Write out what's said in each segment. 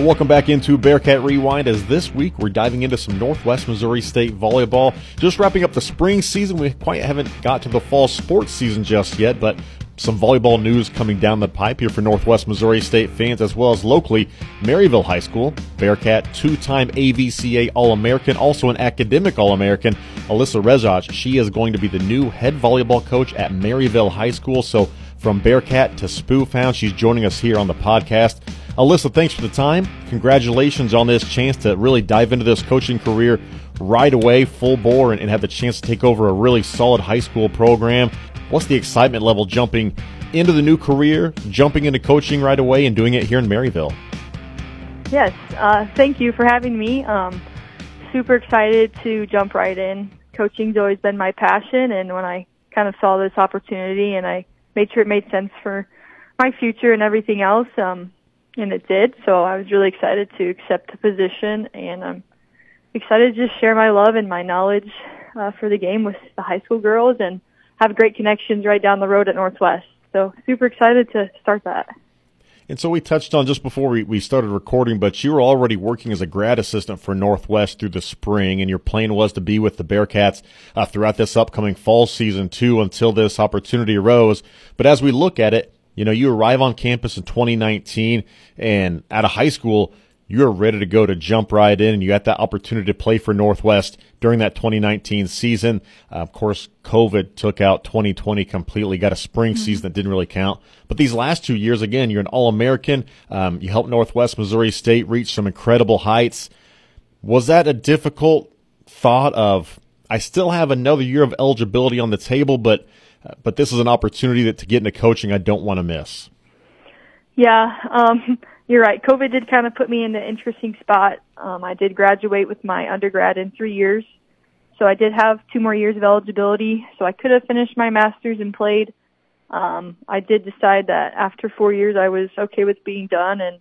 Welcome back into Bearcat Rewind. As this week we're diving into some Northwest Missouri State volleyball. Just wrapping up the spring season. We quite haven't got to the fall sports season just yet, but some volleyball news coming down the pipe here for Northwest Missouri State fans as well as locally. Maryville High School, Bearcat two time AVCA All American, also an academic All American, Alyssa Rezac. She is going to be the new head volleyball coach at Maryville High School. So from Bearcat to Spoofhound, she's joining us here on the podcast. Alyssa, thanks for the time. Congratulations on this chance to really dive into this coaching career right away, full bore, and, and have the chance to take over a really solid high school program. What's the excitement level jumping into the new career, jumping into coaching right away, and doing it here in Maryville? Yes, uh, thank you for having me. Um, super excited to jump right in. Coaching's always been my passion, and when I kind of saw this opportunity and I made sure it made sense for my future and everything else, um, and it did. So I was really excited to accept the position, and I'm excited to just share my love and my knowledge uh, for the game with the high school girls and have great connections right down the road at Northwest. So super excited to start that. And so we touched on just before we, we started recording, but you were already working as a grad assistant for Northwest through the spring, and your plan was to be with the Bearcats uh, throughout this upcoming fall season too until this opportunity arose. But as we look at it, you know, you arrive on campus in 2019 and out of high school, you're ready to go to jump right in and you got that opportunity to play for Northwest during that 2019 season. Uh, of course, COVID took out 2020 completely, got a spring mm-hmm. season that didn't really count. But these last two years, again, you're an All American. Um, you helped Northwest Missouri State reach some incredible heights. Was that a difficult thought of, I still have another year of eligibility on the table, but but this is an opportunity that to get into coaching I don't want to miss. Yeah, um, you're right. COVID did kind of put me in an interesting spot. Um, I did graduate with my undergrad in three years, so I did have two more years of eligibility. So I could have finished my master's and played. Um, I did decide that after four years I was okay with being done, and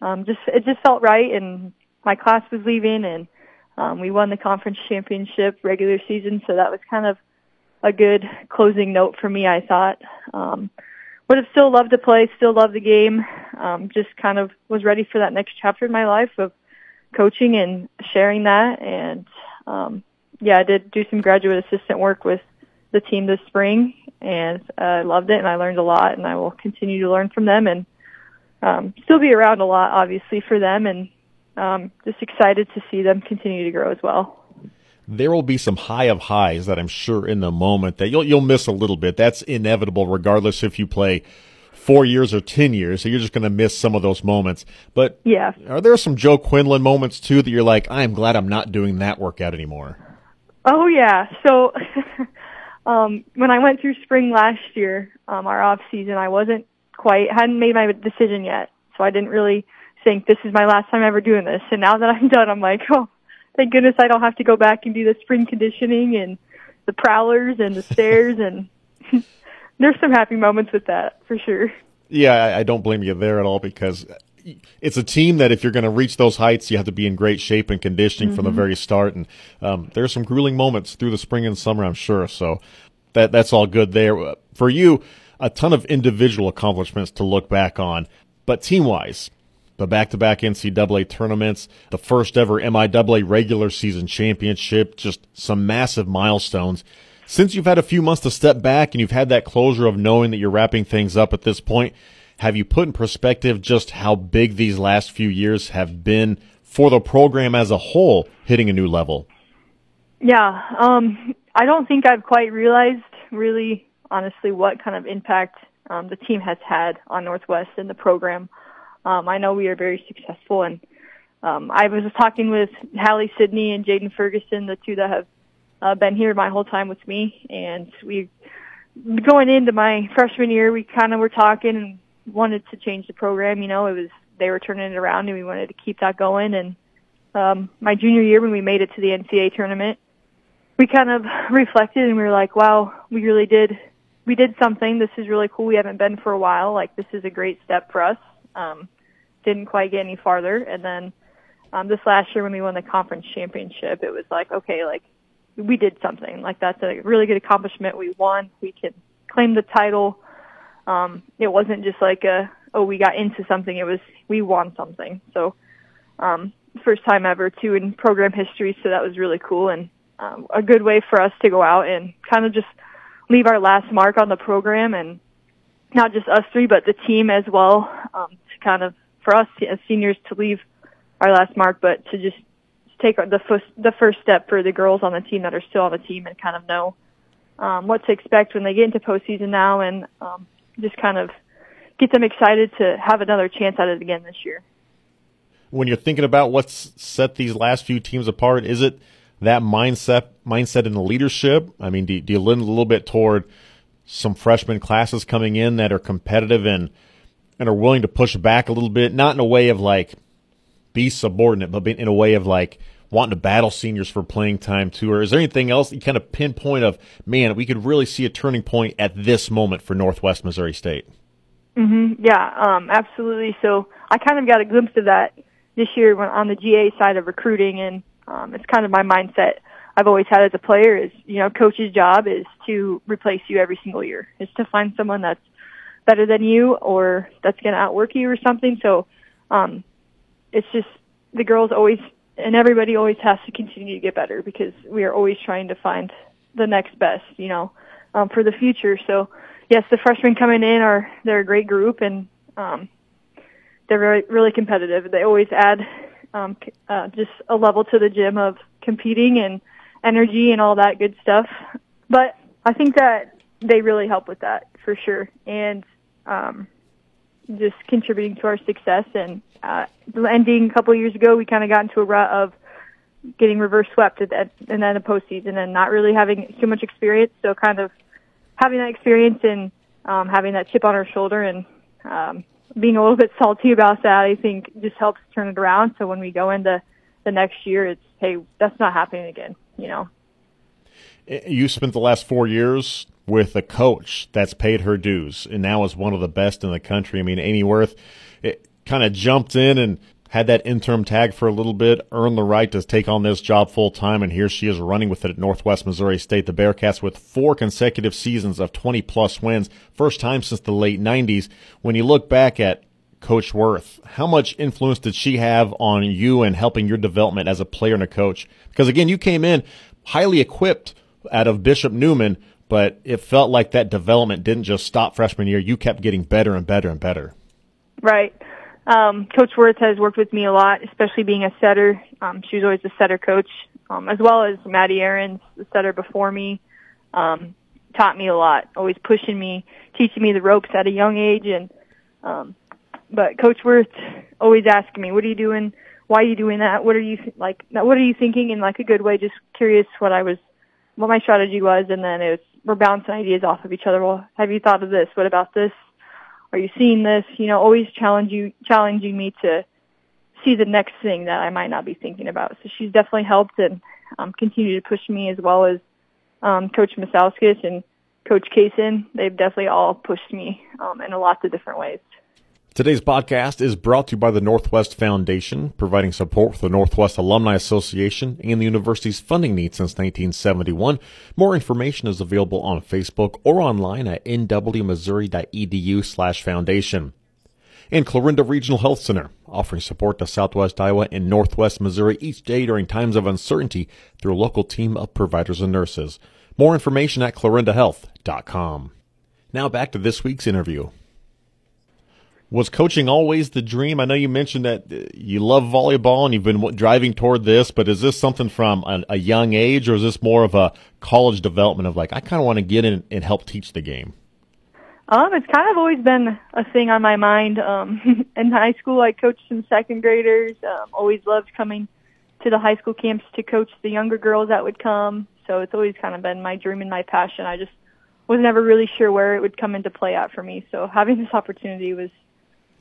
um, just it just felt right. And my class was leaving, and um, we won the conference championship regular season, so that was kind of a good closing note for me, I thought. Um, would have still loved to play, still love the game. Um, just kind of was ready for that next chapter in my life of coaching and sharing that. And um, yeah, I did do some graduate assistant work with the team this spring, and I uh, loved it, and I learned a lot, and I will continue to learn from them and um, still be around a lot, obviously, for them, and um, just excited to see them continue to grow as well there will be some high of highs that I'm sure in the moment that you'll you'll miss a little bit. That's inevitable, regardless if you play four years or ten years. So you're just going to miss some of those moments. But yeah, are there some Joe Quinlan moments too that you're like, I'm glad I'm not doing that workout anymore? Oh yeah. So um, when I went through spring last year, um, our off season, I wasn't quite hadn't made my decision yet, so I didn't really think this is my last time ever doing this. And now that I'm done, I'm like, oh thank goodness I don't have to go back and do the spring conditioning and the prowlers and the stairs and there's some happy moments with that for sure. Yeah, I, I don't blame you there at all because it's a team that if you're going to reach those heights, you have to be in great shape and conditioning mm-hmm. from the mm-hmm. very start. And um, there's some grueling moments through the spring and summer, I'm sure. So that that's all good there for you. A ton of individual accomplishments to look back on, but team wise, the back-to-back NCAA tournaments, the first ever MIAA regular season championship, just some massive milestones. Since you've had a few months to step back and you've had that closure of knowing that you're wrapping things up at this point, have you put in perspective just how big these last few years have been for the program as a whole hitting a new level? Yeah, um, I don't think I've quite realized really honestly what kind of impact um, the team has had on Northwest and the program. Um, I know we are very successful, and um, I was talking with Hallie Sydney and Jaden Ferguson, the two that have uh, been here my whole time with me, and we going into my freshman year, we kind of were talking and wanted to change the program. You know, it was they were turning it around, and we wanted to keep that going. And um, my junior year, when we made it to the NCAA tournament, we kind of reflected and we were like, "Wow, we really did." We did something. This is really cool. We haven't been for a while. Like this is a great step for us. Um, didn't quite get any farther. And then um, this last year when we won the conference championship, it was like, okay, like we did something. Like that's a really good accomplishment. We won. We can claim the title. Um, it wasn't just like a, oh, we got into something. It was, we won something. So Um, first time ever too in program history, so that was really cool and um, a good way for us to go out and kind of just leave our last mark on the program and not just us three, but the team as well. Um, kind of for us as seniors to leave our last mark, but to just take the first the first step for the girls on the team that are still on the team and kind of know um, what to expect when they get into postseason now, and um, just kind of get them excited to have another chance at it again this year. When you're thinking about what's set these last few teams apart, is it that mindset mindset in the leadership? I mean, do, do you lean a little bit toward some freshman classes coming in that are competitive and and are willing to push back a little bit, not in a way of like be subordinate, but in a way of like wanting to battle seniors for playing time too? Or is there anything else you kind of pinpoint of, man, we could really see a turning point at this moment for Northwest Missouri State? Mm-hmm. Yeah, um, absolutely. So I kind of got a glimpse of that this year when on the GA side of recruiting, and um, it's kind of my mindset I've always had as a player is, you know, coach's job is to replace you every single year. Is to find someone that's better than you or that's going to outwork you or something. So, um, it's just the girls always and everybody always has to continue to get better because we are always trying to find the next best, you know, um, for the future. So, yes, the freshmen coming in are they're a great group and um, they're very really competitive. They always add um, uh, just a level to the gym of competing and energy and all that good stuff. But I think that they really help with that for sure, and um, just contributing to our success. And uh, ending a couple years ago, we kind of got into a rut of getting reverse swept at the, and then the postseason, and not really having too much experience. So kind of having that experience and um, having that chip on our shoulder and um, being a little bit salty about that, I think just helps turn it around. So when we go into the next year, it's hey, that's not happening again. You know. You spent the last four years with a coach that's paid her dues and now is one of the best in the country. I mean, Amy Woerth kind of jumped in and had that interim tag for a little bit, earned the right to take on this job full time, and here she is running with it at Northwest Missouri State. The Bearcats with four consecutive seasons of 20 plus wins, first time since the late 90s. When you look back at Coach Woerth, how much influence did she have on you and helping your development as a player and a coach? Because again, you came in highly equipped out of Bishop Neumann, but it felt like that development didn't just stop freshman year. You kept getting better and better and better. Right. Um, coach Woerth has worked with me a lot, especially being a setter. Um, she was always a setter coach, um, as well as Maddie Aarons, the setter before me. Um, taught me a lot, always pushing me, teaching me the ropes at a young age. And um, but Coach Woerth always asking me, "What are you doing? Why are you doing that? What are you like? What are you thinking?" In like a good way, just curious what I was, what my strategy was, and then it was we're bouncing ideas off of each other. Well, have you thought of this? What about this? are you seeing this? You know, always challenge you, challenging me to see the next thing that I might not be thinking about. So she's definitely helped and um, continue to push me as well as um, Coach Masauskas and Coach Kaysen. They've definitely all pushed me um, in a lot of different ways. Today's podcast is brought to you by the Northwest Foundation, providing support for the Northwest Alumni Association and the university's funding needs since 1971. More information is available on Facebook or online at nwmissouri.edu slash foundation. And Clarinda Regional Health Center, offering support to Southwest Iowa and Northwest Missouri each day during times of uncertainty through a local team of providers and nurses. More information at clarindahealth.com. Now back to this week's interview. Was coaching always the dream? I know you mentioned that uh, you love volleyball and you've been driving toward this, but is this something from a, a young age or is this more of a college development of like, I kind of want to get in and help teach the game? Um, it's kind of always been a thing on my mind. Um, in high school, I coached some second graders. Um, always loved coming to the high school camps to coach the younger girls that would come. So it's always kind of been my dream and my passion. I just was never really sure where it would come into play at for me. So having this opportunity was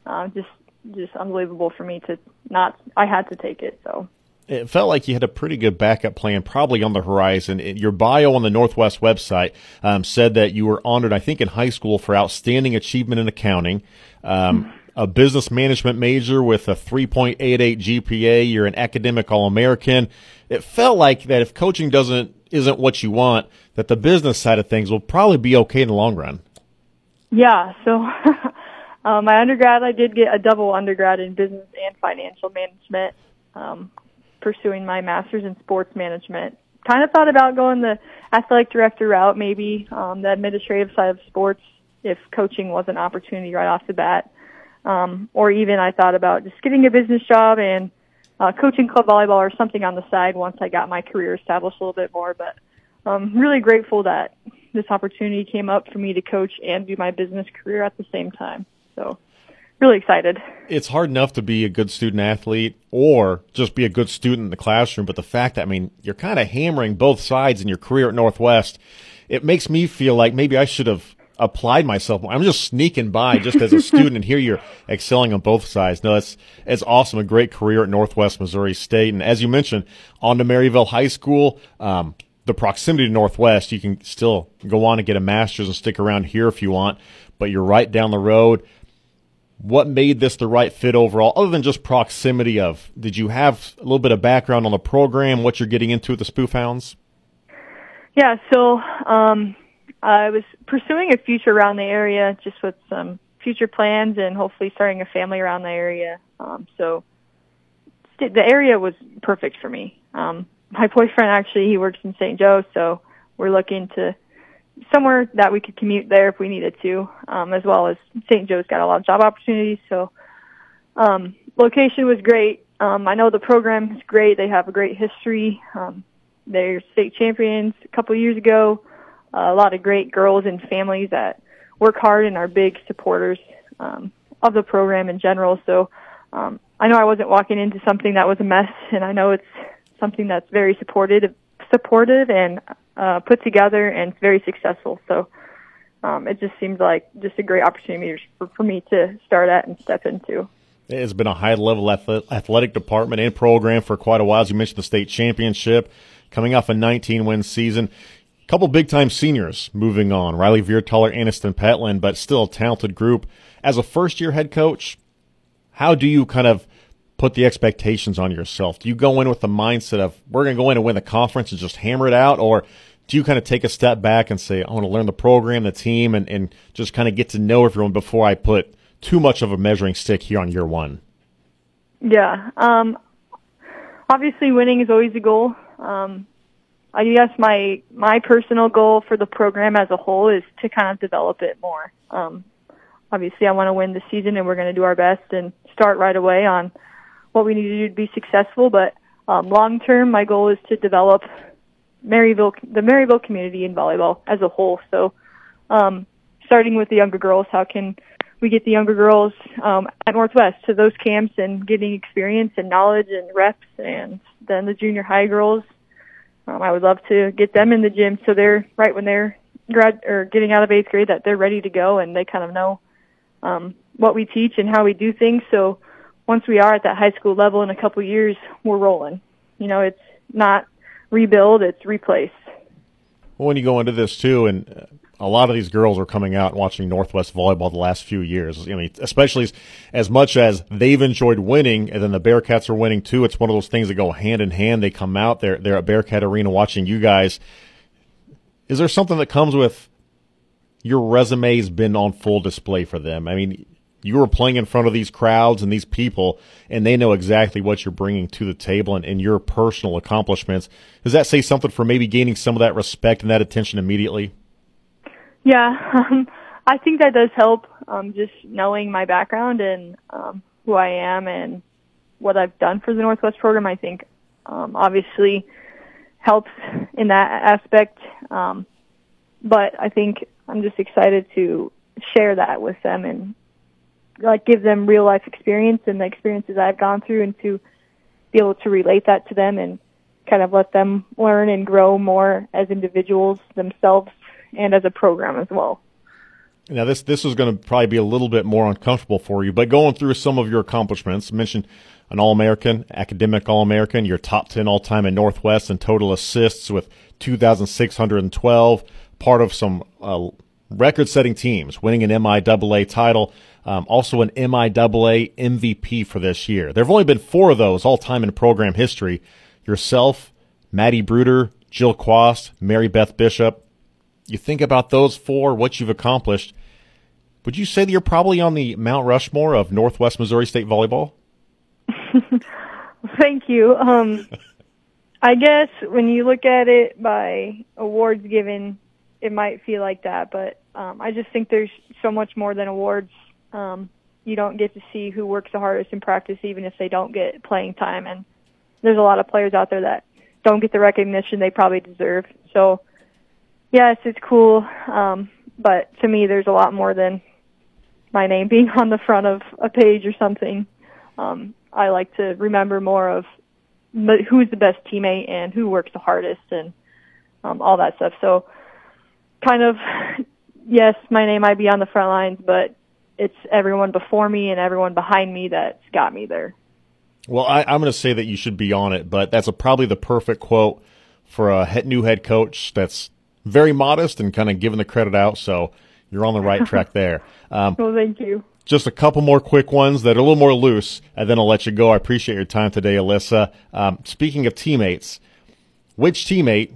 uh, just just unbelievable for me to not. I had to take it. So it felt like you had a pretty good backup plan probably on the horizon. Your bio on the Northwest website um, said that you were honored, I think, in high school for outstanding achievement in accounting. Um, a business management major with a 3.88 GPA. You're an academic All-American. It felt like that if coaching doesn't isn't what you want, that the business side of things will probably be okay in the long run. Yeah. So Um, my undergrad, I did get a double undergrad in business and financial management. um, pursuing my master's in sports management. Kind of thought about going the athletic director route, maybe um, the administrative side of sports, if coaching was an opportunity right off the bat. Um, or even I thought about just getting a business job and uh, coaching club volleyball or something on the side once I got my career established a little bit more. But I'm really grateful that this opportunity came up for me to coach and do my business career at the same time. So really excited. It's hard enough to be a good student athlete or just be a good student in the classroom, but the fact that I mean you're kind of hammering both sides in your career at Northwest, it makes me feel like maybe I should have applied myself. I'm just sneaking by just as a student, and here you're excelling on both sides. No, it's it's awesome. A great career at Northwest Missouri State, and as you mentioned, on to Maryville High School. Um, the proximity to Northwest, you can still go on and get a master's and stick around here if you want, but you're right down the road what made this the right fit overall, other than just proximity of, did you have a little bit of background on the program, what you're getting into with the Spoof Hounds? Yeah, so um, I was pursuing a future around the area just with some future plans and hopefully starting a family around the area. Um, so the area was perfect for me. Um, my boyfriend actually, he works in St. Joe, so we're looking to somewhere that we could commute there if we needed to, um, as well as St. Joe's got a lot of job opportunities. So, um, location was great. Um, I know the program is great. They have a great history. Um, they're state champions a couple years ago. Uh, a lot of great girls and families that work hard and are big supporters um, of the program in general. So um, I know I wasn't walking into something that was a mess, and I know it's something that's very supportive, supportive and uh, put together and very successful. So um, it just seems like just a great opportunity for, for me to start at and step into. It's been a high level athletic department and program for quite a while. As you mentioned, the state championship coming off a 19 win season. A couple big time seniors moving on. Riley Viertaler, Aniston Petland, but still a talented group. As a first year head coach, how do you kind of put the expectations on yourself? Do you go in with the mindset of we're going to go in and win the conference and just hammer it out, or do you kind of take a step back and say I want to learn the program, the team, and, and just kind of get to know everyone before I put too much of a measuring stick here on year one? Yeah, um, obviously winning is always a goal. Um, I guess my my personal goal for the program as a whole is to kind of develop it more. Um, obviously, I want to win the season, and we're going to do our best and start right away on what we need to do to be successful. But um, long term, my goal is to develop Maryville, the Maryville community in volleyball as a whole. So, um, starting with the younger girls, how can we get the younger girls um, at Northwest to those camps and getting experience and knowledge and reps, and then the junior high girls. Um, I would love to get them in the gym so they're right when they're grad or getting out of eighth grade that they're ready to go and they kind of know um, what we teach and how we do things. So once we are at that high school level in a couple years, we're rolling. You know, it's not rebuild, it's replace. Well, when you go into this too, and a lot of these girls are coming out and watching Northwest volleyball the last few years. I mean, especially as, as much as they've enjoyed winning, and then the Bearcats are winning too. It's one of those things that go hand in hand. They come out, they're they're at Bearcat Arena watching you guys. Is there something that comes with your resume's been on full display for them? I mean, you are playing in front of these crowds and these people, and they know exactly what you're bringing to the table and, and your personal accomplishments. Does that say something for maybe gaining some of that respect and that attention immediately? Yeah, um, I think that does help. Um, just knowing my background and um, who I am and what I've done for the Northwest program, I think um, obviously helps in that aspect. Um, but I think I'm just excited to share that with them and like give them real life experience and the experiences I've gone through and to be able to relate that to them and kind of let them learn and grow more as individuals themselves and as a program as well. Now this this is going to probably be a little bit more uncomfortable for you, but going through some of your accomplishments, mentioned an All American, academic All American, your top ten all time in Northwest and total assists with two thousand six hundred and twelve, part of some uh, record setting teams, winning an MIAA title. Um, also an MIAA MVP for this year. There have only been four of those all time in program history. Yourself, Maddie Bruder, Jill Quast, Mary Beth Bishop. You think about those four, what you've accomplished. Would you say that you're probably on the Mount Rushmore of Northwest Missouri State volleyball? Thank you. Um, I guess when you look at it by awards given, it might feel like that, but um, I just think there's so much more than awards. Um, you don't get to see who works the hardest in practice, even if they don't get playing time. And there's a lot of players out there that don't get the recognition they probably deserve. So, yes, it's cool. Um, but to me, there's a lot more than my name being on the front of a page or something. Um, I like to remember more of who's the best teammate and who works the hardest and um, all that stuff. So, kind of, yes, my name might be on the front lines, but it's everyone before me and everyone behind me that's got me there. Well, I, am going to say that you should be on it, but that's a, probably the perfect quote for a new head coach that's very modest and kind of giving the credit out. So you're on the right track there. Um, well, thank you. Just a couple more quick ones that are a little more loose, and then I'll let you go. I appreciate your time today, Alyssa. Um, speaking of teammates, which teammate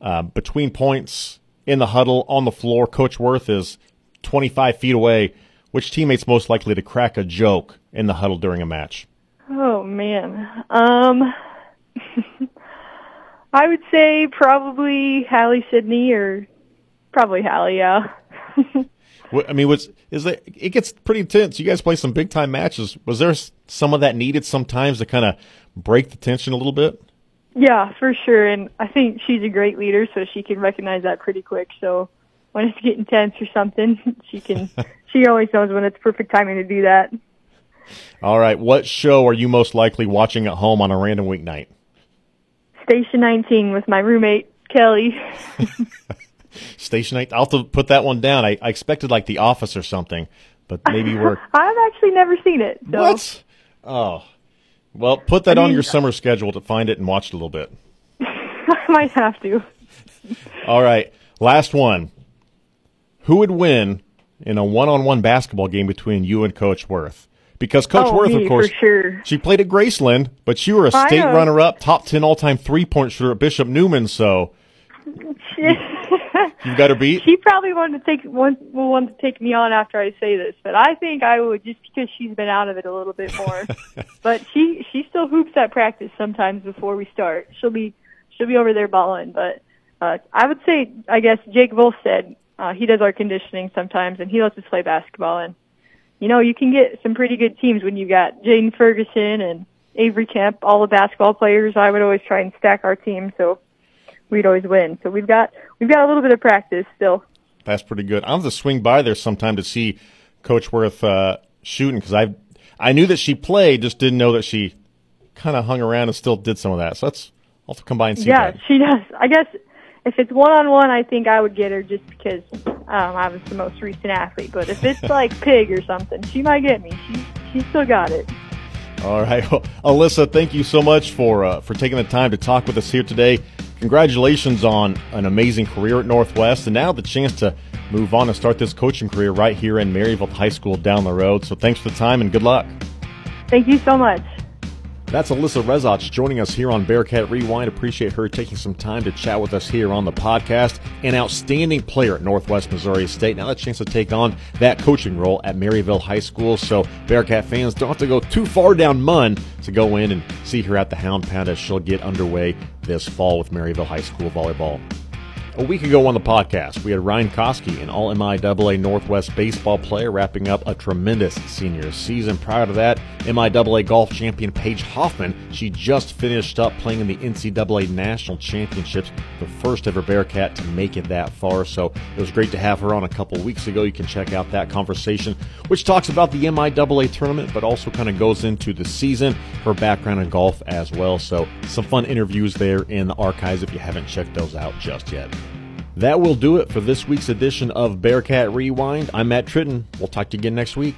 uh, between points in the huddle on the floor, Coach Woerth is 25 feet away. Which teammate's most likely to crack a joke in the huddle during a match? Oh man, um, I would say probably Hallie Sydney or probably Hallie. Yeah. I mean, what's is that? It gets pretty intense. You guys play some big time matches. Was there some of that needed sometimes to kind of break the tension a little bit? Yeah, for sure. And I think she's a great leader, so she can recognize that pretty quick. So when it's getting tense or something, she can. she always knows when it's perfect timing to do that. All right. What show are you most likely watching at home on a random weeknight? Station 19 with my roommate, Kelly. Station 19. I'll have to put that one down. I, I expected like The Office or something, but maybe we're. I've actually never seen it. So. What? Oh. Well, put that I mean, on your summer schedule to find it and watch it a little bit. I might have to. All right. Last one. Who would win in a one on one basketball game between you and Coach Woerth? because Coach oh, Woerth, me, of course, sure. she played at Graceland, but you were a state runner-up, top ten all-time three-point shooter at Bishop Neumann, So you, have got her beat. She probably wanted to take one will want to take me on after I say this, but I think I would just because she's been out of it a little bit more. but she she still hoops at practice sometimes before we start. She'll be she'll be over there balling, but. Uh, I would say, I guess Jake Volstead, uh, he does our conditioning sometimes, and he lets us play basketball. And you know, you can get some pretty good teams when you got Jaden Ferguson and Avery Kemp, all the basketball players. I would always try and stack our team so we'd always win. So we've got we've got a little bit of practice still. That's pretty good. I'll have to swing by there sometime to see Coach Woerth uh, shooting because I I knew that she played, just didn't know that she kind of hung around and still did some of that. So that's I'll have to come by and see. Yeah, that. she does. I guess if it's one on one, I think I would get her just because um, I was the most recent athlete. But if it's like pig or something, she might get me. She she still got it. All right, well, Alyssa, thank you so much for uh, for taking the time to talk with us here today. Congratulations on an amazing career at Northwest, and now the chance to move on and start this coaching career right here in Maryville High School down the road. So thanks for the time and good luck. Thank you so much. That's Alyssa Rezac joining us here on Bearcat Rewind. Appreciate her taking some time to chat with us here on the podcast. An outstanding player at Northwest Missouri State. Now a chance to take on that coaching role at Maryville High School. So Bearcat fans don't have to go too far down Munn to go in and see her at the Hound Pound as she'll get underway this fall with Maryville High School volleyball. A week ago on the podcast, we had Ryan Koski, an all MIAA Northwest baseball player, wrapping up a tremendous senior season. Prior to that, MIAA golf champion Paige Hoffman, she just finished up playing in the NCAA National Championships, the first ever Bearcat to make it that far. So it was great to have her on a couple weeks ago. You can check out that conversation, which talks about the MIAA tournament, but also kind of goes into the season, her background in golf as well. So some fun interviews there in the archives if you haven't checked those out just yet. That will do it for this week's edition of Bearcat Rewind. I'm Matt Tritton. We'll talk to you again next week.